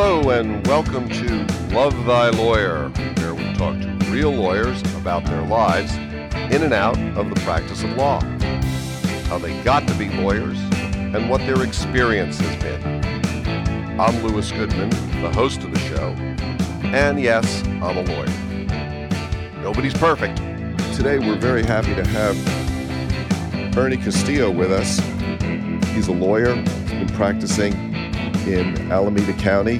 Hello, and welcome to Love Thy Lawyer, where we talk to real lawyers about their lives in and out of the practice of law, how they got to be lawyers, and what their experience has been. I'm Louis Goodman, the host of the show, and yes, I'm a lawyer. Nobody's perfect. Today, we're very happy to have Ernie Castillo with us. He's a lawyer, he's been practicing in Alameda County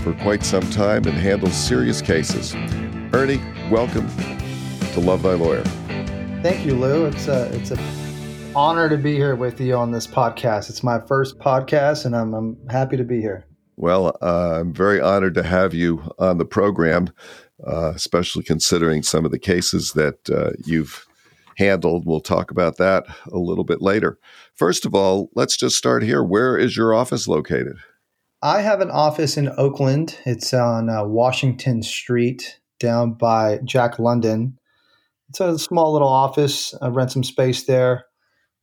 for quite some time and handles serious cases. Ernie, welcome to Love Thy Lawyer. Thank you, Lou. It's a it's a honor to be here with you on this podcast. It's my first podcast, and I'm I'm happy to be here. Well, uh, I'm very honored to have you on the program, uh, especially considering some of the cases that uh, you've handled. We'll talk about that a little bit later. First of all, let's just start here. Where is your office located? I have an office in Oakland. It's on uh, Washington Street down by Jack London. It's a small little office. I rent some space there.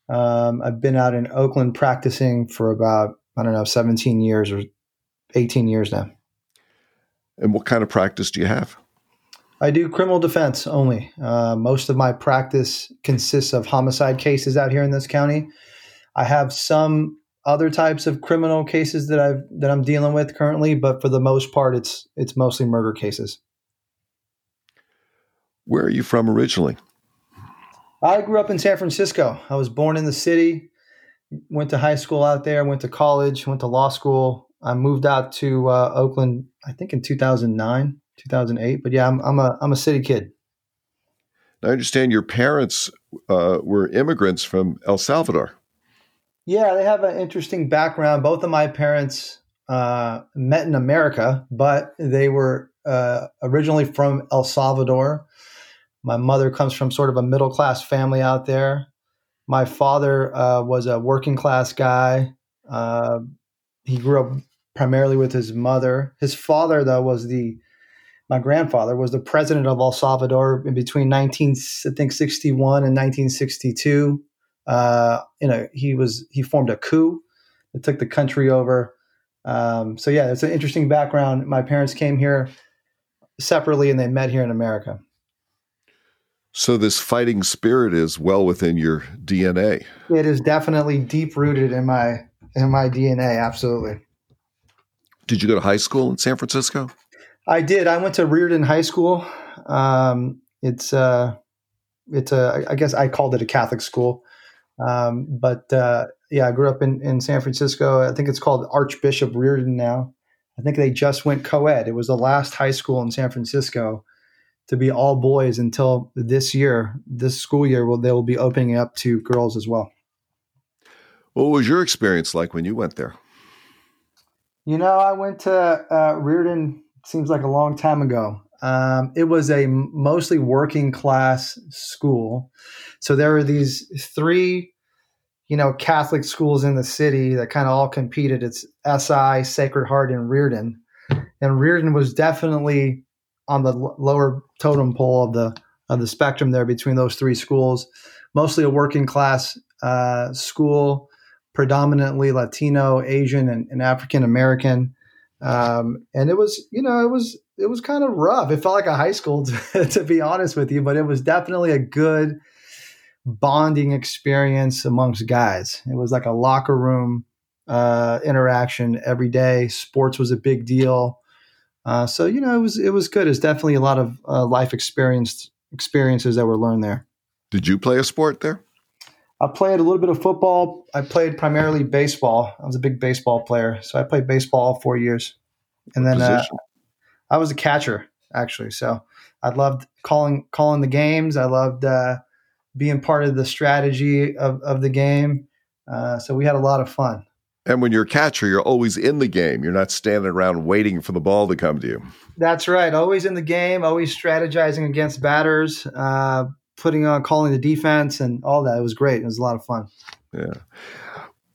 Um, I've been out in Oakland practicing for about, I don't know, 17 years or 18 years now. And what kind of practice do you have? I do criminal defense only. Uh, most of my practice consists of homicide cases out here in this county. I have some other types of criminal cases that I've that I'm dealing with currently, but for the most part, it's it's mostly murder cases. Where are you from originally? I grew up in San Francisco. I was born in the city, went to high school out there, went to college, went to law school. I moved out to uh, Oakland, I think in 2009. 2008. But yeah, I'm, I'm a I'm a city kid. I understand your parents uh, were immigrants from El Salvador. Yeah, they have an interesting background. Both of my parents uh, met in America, but they were uh, originally from El Salvador. My mother comes from sort of a middle class family out there. My father uh, was a working class guy. Uh, he grew up primarily with his mother. His father, though, was the my grandfather was the president of El Salvador in between 19, I think, 61 and 1962. Uh, you know, he was he formed a coup that took the country over. Um, so yeah, it's an interesting background. My parents came here separately, and they met here in America. So this fighting spirit is well within your DNA. It is definitely deep rooted in my in my DNA. Absolutely. Did you go to high school in San Francisco? I did. I went to Riordan High School. Um, it's uh, it's a I guess I called it a Catholic school, um, but uh, yeah, I grew up in in San Francisco. I think it's called Archbishop Riordan now. I think they just went co-ed. It was the last high school in San Francisco to be all boys until this year, this school year. Will they will be opening up to girls as well. What was your experience like when you went there? You know, I went to uh, Riordan seems like a long time ago. Um, it was a mostly working class school. So there were these three, you know, Catholic schools in the city that kind of all competed. It's SI, Sacred Heart, and Riordan. And Riordan was definitely on the lower totem pole of the of the spectrum there between those three schools. Mostly a working class uh, school, predominantly Latino, Asian, and, and African American. Um, and it was, you know, it was it was kind of rough. It felt like a high school, to, to be honest with you, but it was definitely a good bonding experience amongst guys. It was like a locker room uh, interaction every day. Sports was a big deal. Uh, so you know, it was it was good. It's definitely a lot of uh, life experience experiences that were learned there. Did you play a sport there? I played a little bit of football. I played primarily baseball. I was a big baseball player, so I played baseball four years, and then uh, I was a catcher actually. So I loved calling calling the games. I loved uh, being part of the strategy of, of the game. Uh, so we had a lot of fun. And when you're a catcher, you're always in the game. You're not standing around waiting for the ball to come to you. That's right. Always in the game. Always strategizing against batters. Uh, putting on calling the defense and all that. It was great. It was a lot of fun. Yeah.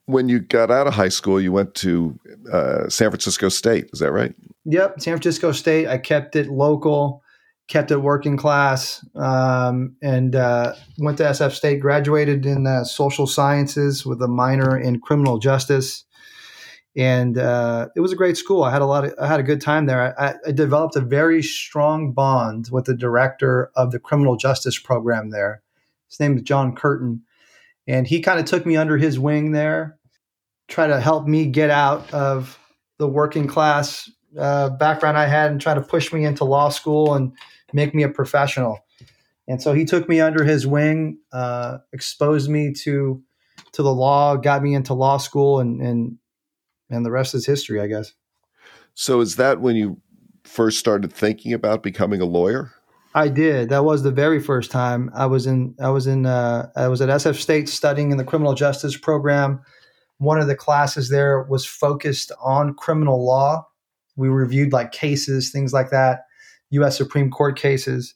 When you got out of high school, you went to uh, San Francisco State. Is that right? Yep, San Francisco State. I kept it local, kept it working class, um, and uh, went to SF State. Graduated in uh, social sciences with a minor in criminal justice. and uh, it was a great school. I had a lot of, I had a good time there. I, I, developed a very strong bond with the director of the criminal justice program there. His name is John Curtin, and he kind of took me under his wing there, try to help me get out of the working class uh, background I had, and try to push me into law school and make me a professional. And so he took me under his wing, uh, exposed me to to the law, got me into law school, and and and the rest is history, I guess. So is that when you first started thinking about becoming a lawyer? I did. That was the very first time I was in. I was in. Uh, I was at SF State studying in the criminal justice program. One of the classes there was focused on criminal law. We reviewed like cases, things like that, U.S. Supreme Court cases,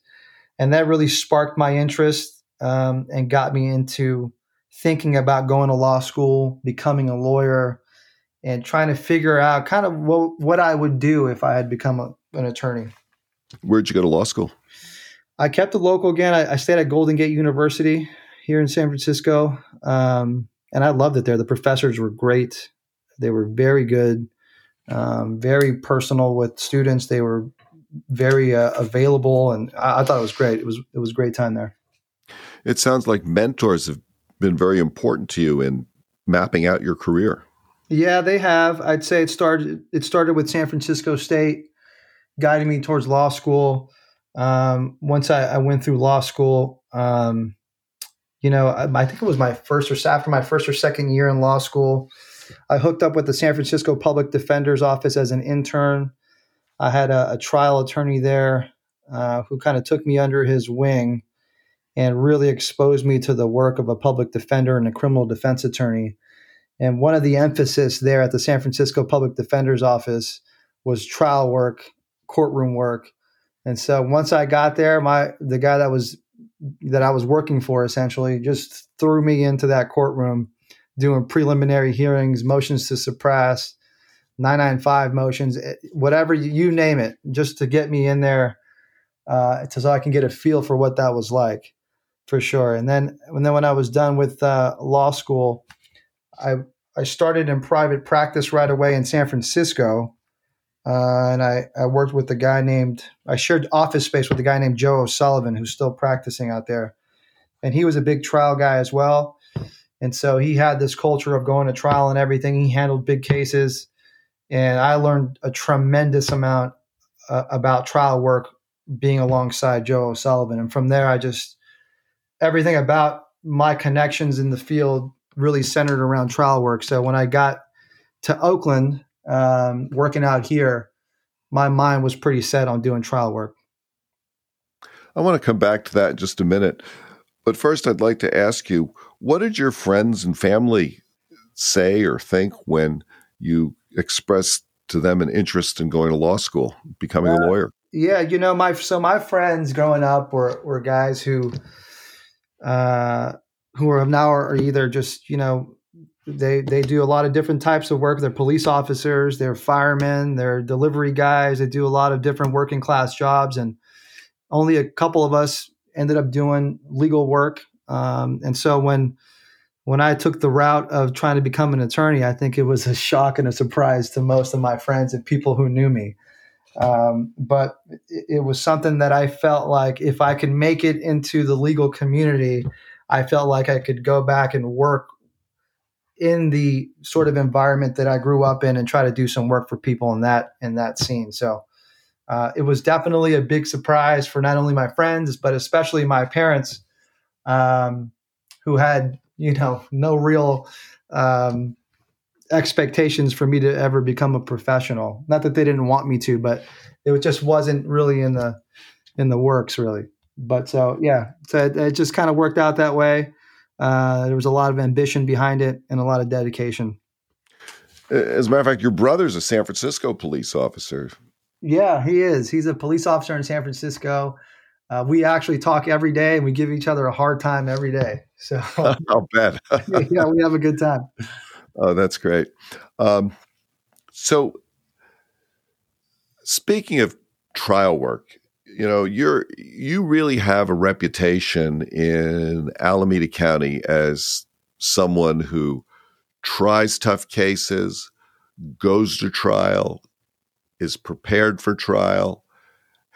and that really sparked my interest um, and got me into thinking about going to law school, becoming a lawyer, and trying to figure out kind of what, what I would do if I had become a, an attorney. Where'd you go to law school? I kept it local again. I, I stayed at Golden Gate University here in San Francisco, um, and I loved it there. The professors were great; they were very good, um, very personal with students. They were very uh, available, and I, I thought it was great. It was it was a great time there. It sounds like mentors have been very important to you in mapping out your career. Yeah, they have. I'd say it started. It started with San Francisco State, guiding me towards law school. Um, once I, I, went through law school, um, you know, I, I, think it was my first or after my first or second year in law school, I hooked up with the San Francisco Public Defender's Office as an intern. I had a, a trial attorney there uh, who kind of took me under his wing and really exposed me to the work of a public defender and a criminal defense attorney and one of the emphasis there at the San Francisco Public Defender's Office was trial work, courtroom work. And so once I got there, my the guy that was that I was working for essentially just threw me into that courtroom doing preliminary hearings, motions to suppress, 995 motions, eh, whatever you name it, just to get me in there uh, so I can get a feel for what that was like for sure. And then, and then when I was done with uh, law school, I I started in private practice right away in San Francisco, uh, and I, I worked with a guy named I shared office space with a guy named Joe O'Sullivan who's still practicing out there, and he was a big trial guy as well, and so he had this culture of going to trial and everything. He handled big cases, and I learned a tremendous amount uh, about trial work being alongside Joe O'Sullivan, and from there I just everything about my connections in the field really centered around trial work. So when I got to Oakland, um, working out here, my mind was pretty set on doing trial work. I want to come back to that in just a minute. But first, I'd like to ask you what did your friends and family say or think when you expressed to them an interest in going to law school, becoming uh, a lawyer? Yeah, you know, my so my friends growing up were were guys who uh, who are now are either just you know they they do a lot of different types of work. They're police officers, they're firemen, they're delivery guys. They do a lot of different working class jobs, and only a couple of us ended up doing legal work. Um, and so when when I took the route of trying to become an attorney, I think it was a shock and a surprise to most of my friends and people who knew me. Um, but it, it was something that I felt like if I could make it into the legal community, I felt like I could go back and work in the sort of environment that I grew up in and try to do some work for people in that in that scene. So uh, it was definitely a big surprise for not only my friends but especially my parents, um, who had you know no real um, expectations for me to ever become a professional. Not that they didn't want me to, but it just wasn't really in the in the works really but so yeah, so it, it just kind of worked out that way. Uh, there was a lot of ambition behind it and a lot of dedication. As a matter of fact, your brother's a San Francisco police officer. Yeah, he is. He's a police officer in San Francisco. Uh, we actually talk every day and we give each other a hard time every day. So I'll bet. yeah, we have a good time. Oh, that's great. Um, so, speaking of trial work, you know, you're you really have a reputation in Alameda County as someone who tries tough cases, goes to trial, is prepared for trial,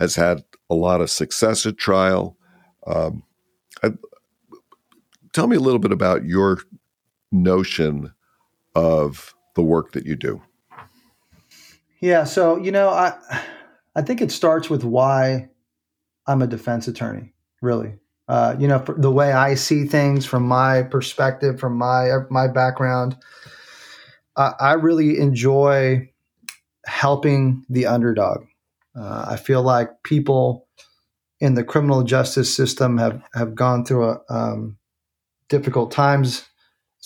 has had a lot of success at trial. Um, I, tell me a little bit about your notion of the work that you do. Yeah, so you know, I I think it starts with why I'm a defense attorney. Really, uh, you know, the way I see things from my perspective, from my my background, I, I really enjoy helping the underdog. Uh, I feel like people in the criminal justice system have have gone through a um, difficult times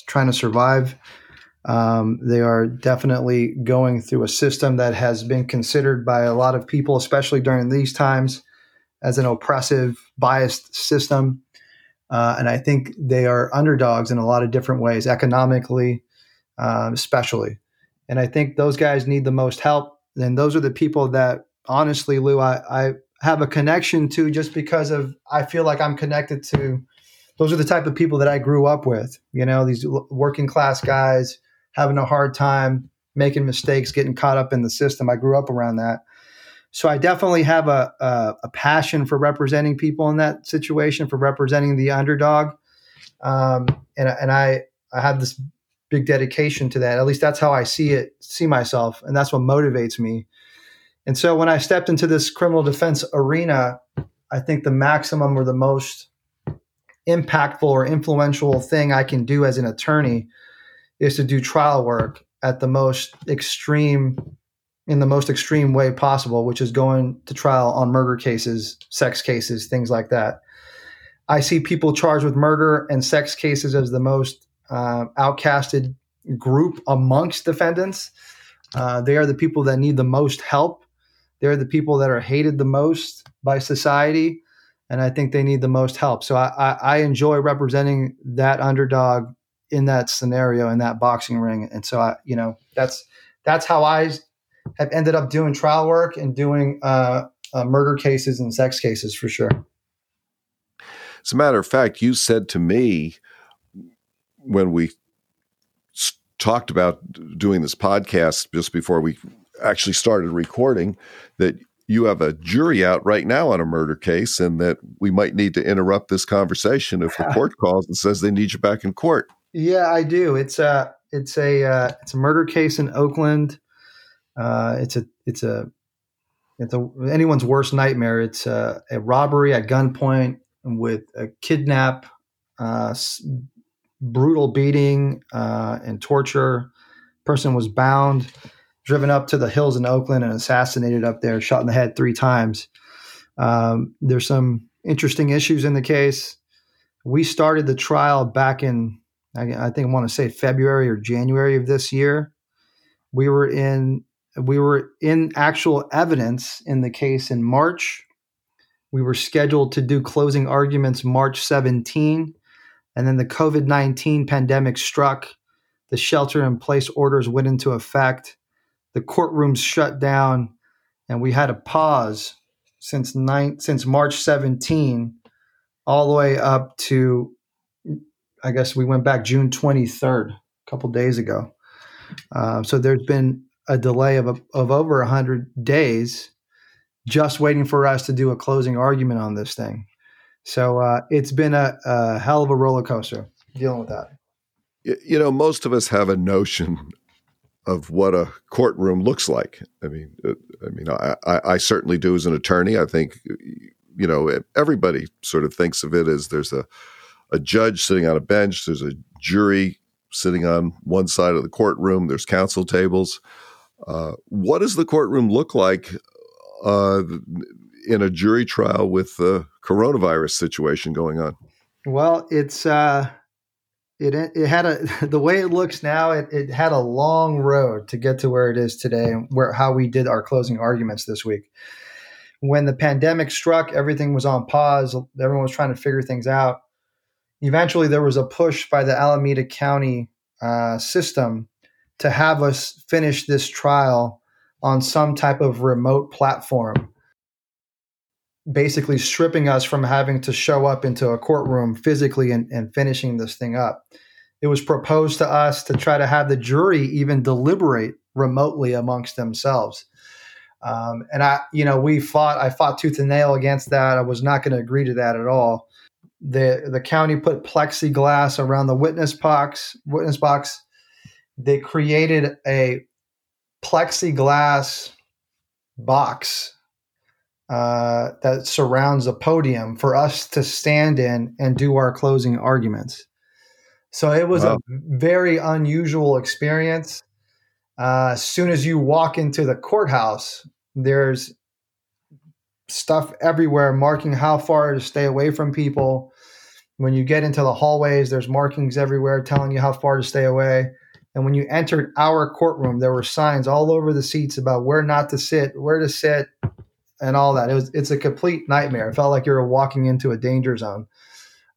trying to survive. Um, they are definitely going through a system that has been considered by a lot of people, especially during these times, as an oppressive, biased system. Uh, and I think they are underdogs in a lot of different ways, economically, um, especially. And I think those guys need the most help. And those are the people that, honestly, Lou, I, I have a connection to just because of I feel like I'm connected to. Those are the type of people that I grew up with. You know, these working class guys having a hard time, making mistakes, getting caught up in the system. I grew up around that. So I definitely have a, a, a passion for representing people in that situation, for representing the underdog. Um, and, and I, I have this big dedication to that. At least that's how I see it, see myself. And that's what motivates me. And so when I stepped into this criminal defense arena, I think the maximum or the most impactful or influential thing I can do as an attorney is to do trial work at the most extreme in the most extreme way possible, which is going to trial on murder cases, sex cases, things like that. I see people charged with murder and sex cases as the most uh, outcasted group amongst defendants. Uh, they are the people that need the most help. They're the people that are hated the most by society, and I think they need the most help. So I, I, I enjoy representing that underdog in that scenario in that boxing ring. And so I, you know, that's that's how I have ended up doing trial work and doing uh, uh, murder cases and sex cases for sure. As a matter of fact, you said to me when we talked about doing this podcast just before we actually started recording that you have a jury out right now on a murder case and that we might need to interrupt this conversation if the court calls and says they need you back in court. Yeah, I do. It's a it's a uh, it's a murder case in Oakland. Uh, it's a it's a it's a anyone's worst nightmare. It's a, a robbery at gunpoint with a kidnap, uh, brutal beating uh, and torture. Person was bound, driven up to the hills in Oakland, and assassinated up there. Shot in the head three times. Um, there's some interesting issues in the case. We started the trial back in I, I think I want to say February or January of this year. We were in we were in actual evidence in the case in March. We were scheduled to do closing arguments March 17, and then the COVID 19 pandemic struck. The shelter in place orders went into effect. The courtrooms shut down, and we had a pause since nine, since March 17 all the way up to I guess we went back June 23rd, a couple days ago. Uh, so there's been a delay of, of over 100 days just waiting for us to do a closing argument on this thing. So uh, it's been a, a, hell of a roller coaster dealing with that. You know, most of us have a notion of what a courtroom looks like. I mean, uh, I mean, I, I certainly do as an attorney. I think, you know, everybody sort of thinks of it as there's a a judge sitting on a bench. There's a jury sitting on one side of the courtroom. There's counsel tables. Uh, what does the courtroom look like uh, in a jury trial with the coronavirus situation going on? Well, it's uh, it it had a the way it looks now. It, it had a long road to get to where it is today, and where how we did our closing arguments this week. When the pandemic struck, everything was on pause. Everyone was trying to figure things out eventually there was a push by the Alameda County uh, system to have us finish this trial on some type of remote platform, basically stripping us from having to show up into a courtroom physically and, and finishing this thing up. It was proposed to us to try to have the jury even deliberate remotely amongst themselves. Um, and I, you know, we fought. I fought tooth and nail against that. I was not going to agree to that at all. The the county put plexiglass around the witness box. Witness box. They created a plexiglass box uh, that surrounds a podium for us to stand in and do our closing arguments. So it was wow. a very unusual experience. Uh, as soon as you walk into the courthouse, there's stuff everywhere marking how far to stay away from people. When you get into the hallways, there's markings everywhere telling you how far to stay away. And when you entered our courtroom, there were signs all over the seats about where not to sit, where to sit, and all that. It was it's a complete nightmare. It felt like you were walking into a danger zone.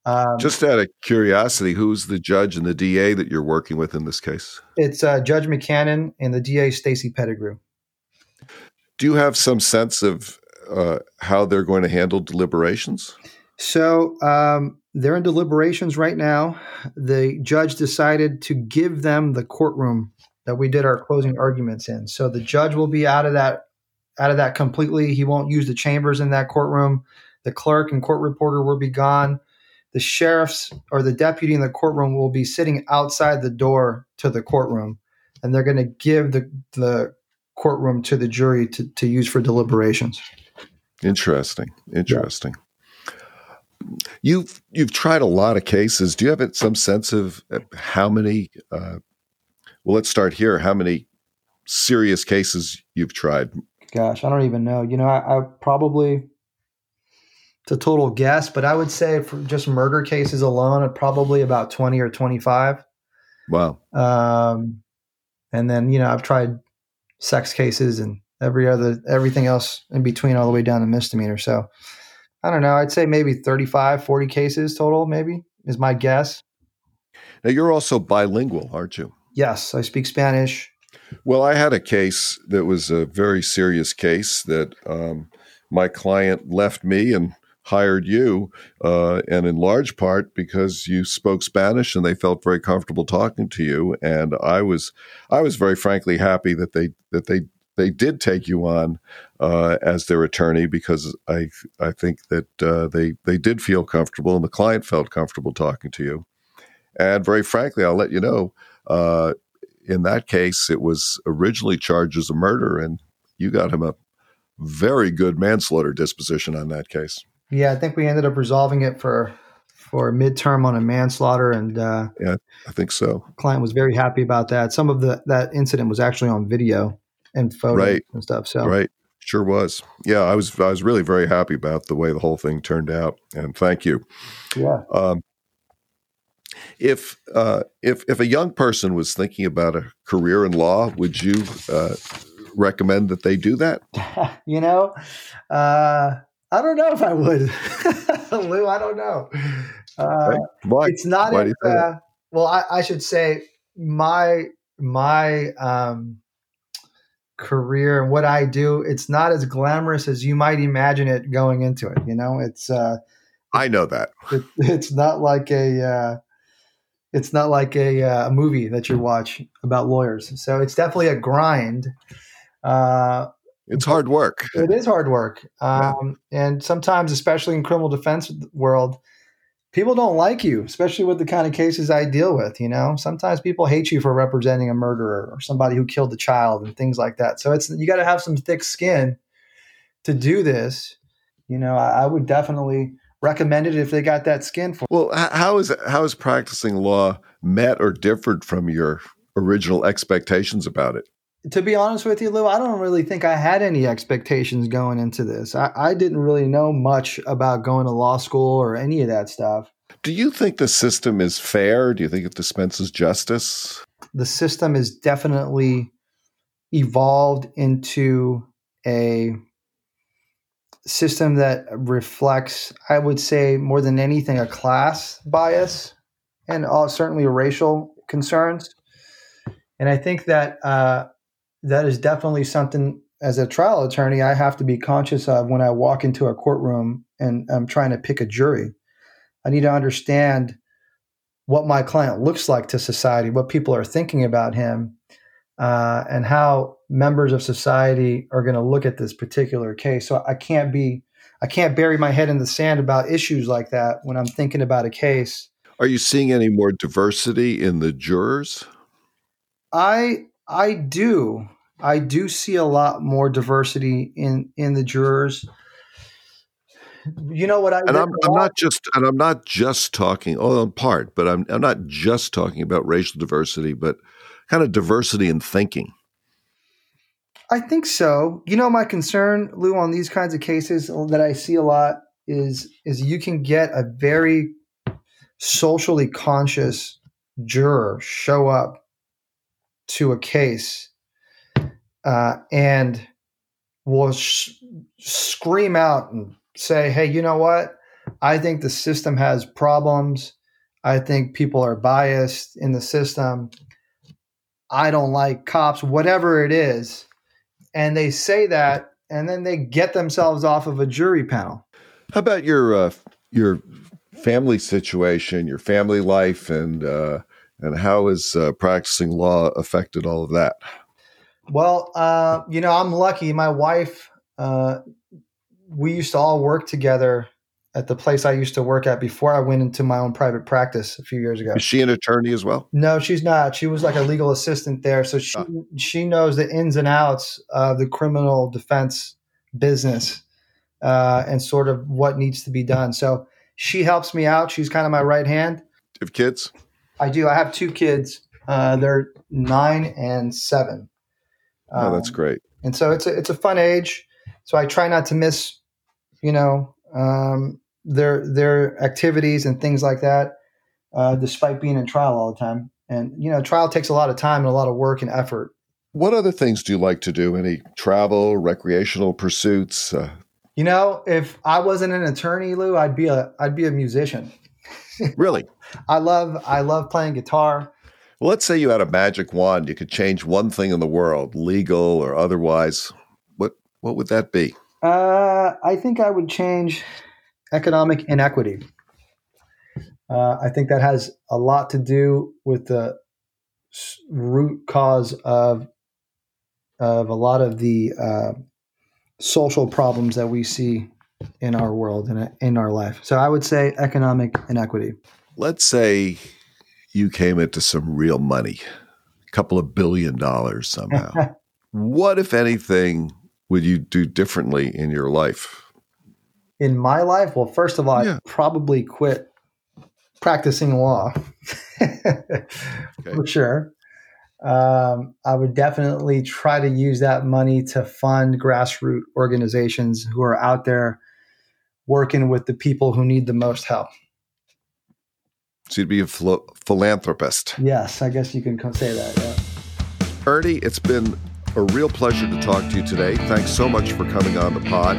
Um, Just out of curiosity, who's the judge and the DA that you're working with in this case? It's uh, Judge McCannon and the DA Stacy Pettigrew. Do you have some sense of uh, how they're going to handle deliberations? So um, they're in deliberations right now. The judge decided to give them the courtroom that we did our closing arguments in. So the judge will be out of that out of that completely. He won't use the chambers in that courtroom. The clerk and court reporter will be gone. The sheriffs or the deputy in the courtroom will be sitting outside the door to the courtroom, and they're going to give the the courtroom to the jury to, to use for deliberations. Interesting. Interesting. Yeah. You've you've tried a lot of cases. Do you have some sense of how many? Uh, well, let's start here. How many serious cases you've tried? Gosh, I don't even know. You know, I, I probably it's a total guess, but I would say for just murder cases alone, probably about twenty or twenty-five. Wow. Um, and then you know, I've tried sex cases and every other everything else in between all the way down to misdemeanor so i don't know i'd say maybe 35 40 cases total maybe is my guess now you're also bilingual aren't you yes i speak spanish well i had a case that was a very serious case that um, my client left me and hired you, uh, and in large part because you spoke Spanish and they felt very comfortable talking to you. And I was, I was very frankly happy that they that they they did take you on uh, as their attorney because I I think that uh, they they did feel comfortable and the client felt comfortable talking to you. And very frankly, I'll let you know. Uh, in that case, it was originally charged as a murder, and you got him a very good manslaughter disposition on that case. Yeah, I think we ended up resolving it for for midterm on a manslaughter, and uh, yeah, I think so. Client was very happy about that. Some of the that incident was actually on video and photos right. and stuff. So right, sure was. Yeah, I was I was really very happy about the way the whole thing turned out, and thank you. Yeah. Um, if uh, if if a young person was thinking about a career in law, would you uh, recommend that they do that? you know, uh, I don't know if I would, Lou. I don't know. Uh, Why? It's not. Why uh, well, I, I, should say my my um, career and what I do. It's not as glamorous as you might imagine it going into it. You know, it's. Uh, I know that it, it's not like a. It's not like a, uh, a movie that you watch about lawyers. So it's definitely a grind. Uh, it's hard work. It is hard work, um, yeah. and sometimes, especially in criminal defense world, people don't like you, especially with the kind of cases I deal with. You know, sometimes people hate you for representing a murderer or somebody who killed a child and things like that. So it's you got to have some thick skin to do this. You know, I, I would definitely recommend it if they got that skin for. Well, how is how is practicing law met or differed from your original expectations about it? to be honest with you, Lou, I don't really think I had any expectations going into this. I, I, didn't really know much about going to law school or any of that stuff. Do you think the system is fair? Do you think it dispenses justice? The system is definitely evolved into a system that reflects, I would say, more than anything, a class bias and uh, certainly racial concerns. And I think that uh, that is definitely something as a trial attorney I have to be conscious of when I walk into a courtroom and I'm trying to pick a jury. I need to understand what my client looks like to society, what people are thinking about him, uh, and how members of society are going to look at this particular case. So I can't be, I can't bury my head in the sand about issues like that when I'm thinking about a case. Are you seeing any more diversity in the jurors? I I do. I do see a lot more diversity in in the jurors. You know what I and I'm, I'm not just and I'm not just talking oh in part, but I'm I'm not just talking about racial diversity, but kind of diversity in thinking. I think so. You know, my concern, Lou, on these kinds of cases that I see a lot is is you can get a very socially conscious juror show up to a case uh, and will sh- scream out and say, "Hey, you know what? I think the system has problems. I think people are biased in the system. I don't like cops, whatever it is." And they say that, and then they get themselves off of a jury panel. How about your uh, your family situation, your family life, and uh, and how has uh, practicing law affected all of that? Well, uh, you know, I'm lucky. My wife, uh, we used to all work together at the place I used to work at before I went into my own private practice a few years ago. Is she an attorney as well? No, she's not. She was like a legal assistant there, so she oh. she knows the ins and outs of the criminal defense business uh, and sort of what needs to be done. So she helps me out. She's kind of my right hand. Do you have kids? I do. I have two kids. Uh, they're nine and seven. Um, oh, that's um, great. And so it's a it's a fun age. So I try not to miss, you know, um, their their activities and things like that, uh, despite being in trial all the time. And you know, trial takes a lot of time and a lot of work and effort. What other things do you like to do? Any travel, recreational pursuits? Uh, you know, if I wasn't an attorney, Lou, I'd be a I'd be a musician. really? I love I love playing guitar. Well, let's say you had a magic wand, you could change one thing in the world, legal or otherwise. What what would that be? Uh, I think I would change economic inequity. Uh, I think that has a lot to do with the root cause of of a lot of the uh, social problems that we see in our world and in our life. So I would say economic inequity. Let's say you came into some real money, a couple of billion dollars somehow. what, if anything, would you do differently in your life? In my life? Well, first of all, yeah. I'd probably quit practicing law okay. for sure. Um, I would definitely try to use that money to fund grassroots organizations who are out there working with the people who need the most help. So you'd be a philanthropist. Yes, I guess you can say that. Yeah. Ernie, it's been a real pleasure to talk to you today. Thanks so much for coming on the pod.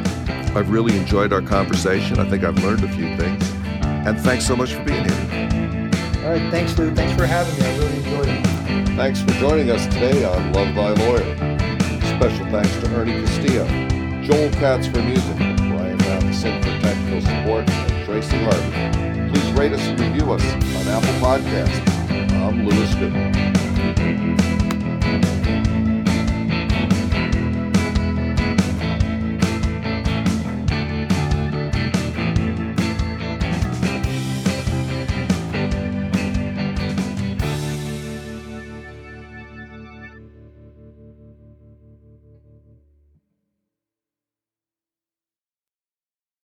I've really enjoyed our conversation. I think I've learned a few things. And thanks so much for being here. All right. Thanks, Lou. Thanks for having me. I really enjoyed it. Thanks for joining us today on Love Thy Lawyer. Special thanks to Ernie Castillo, Joel Katz for music, Brian Matheson for technical support, and Tracy Harvey. Please rate us and review us on Apple Podcasts. I'm Louis Goodman.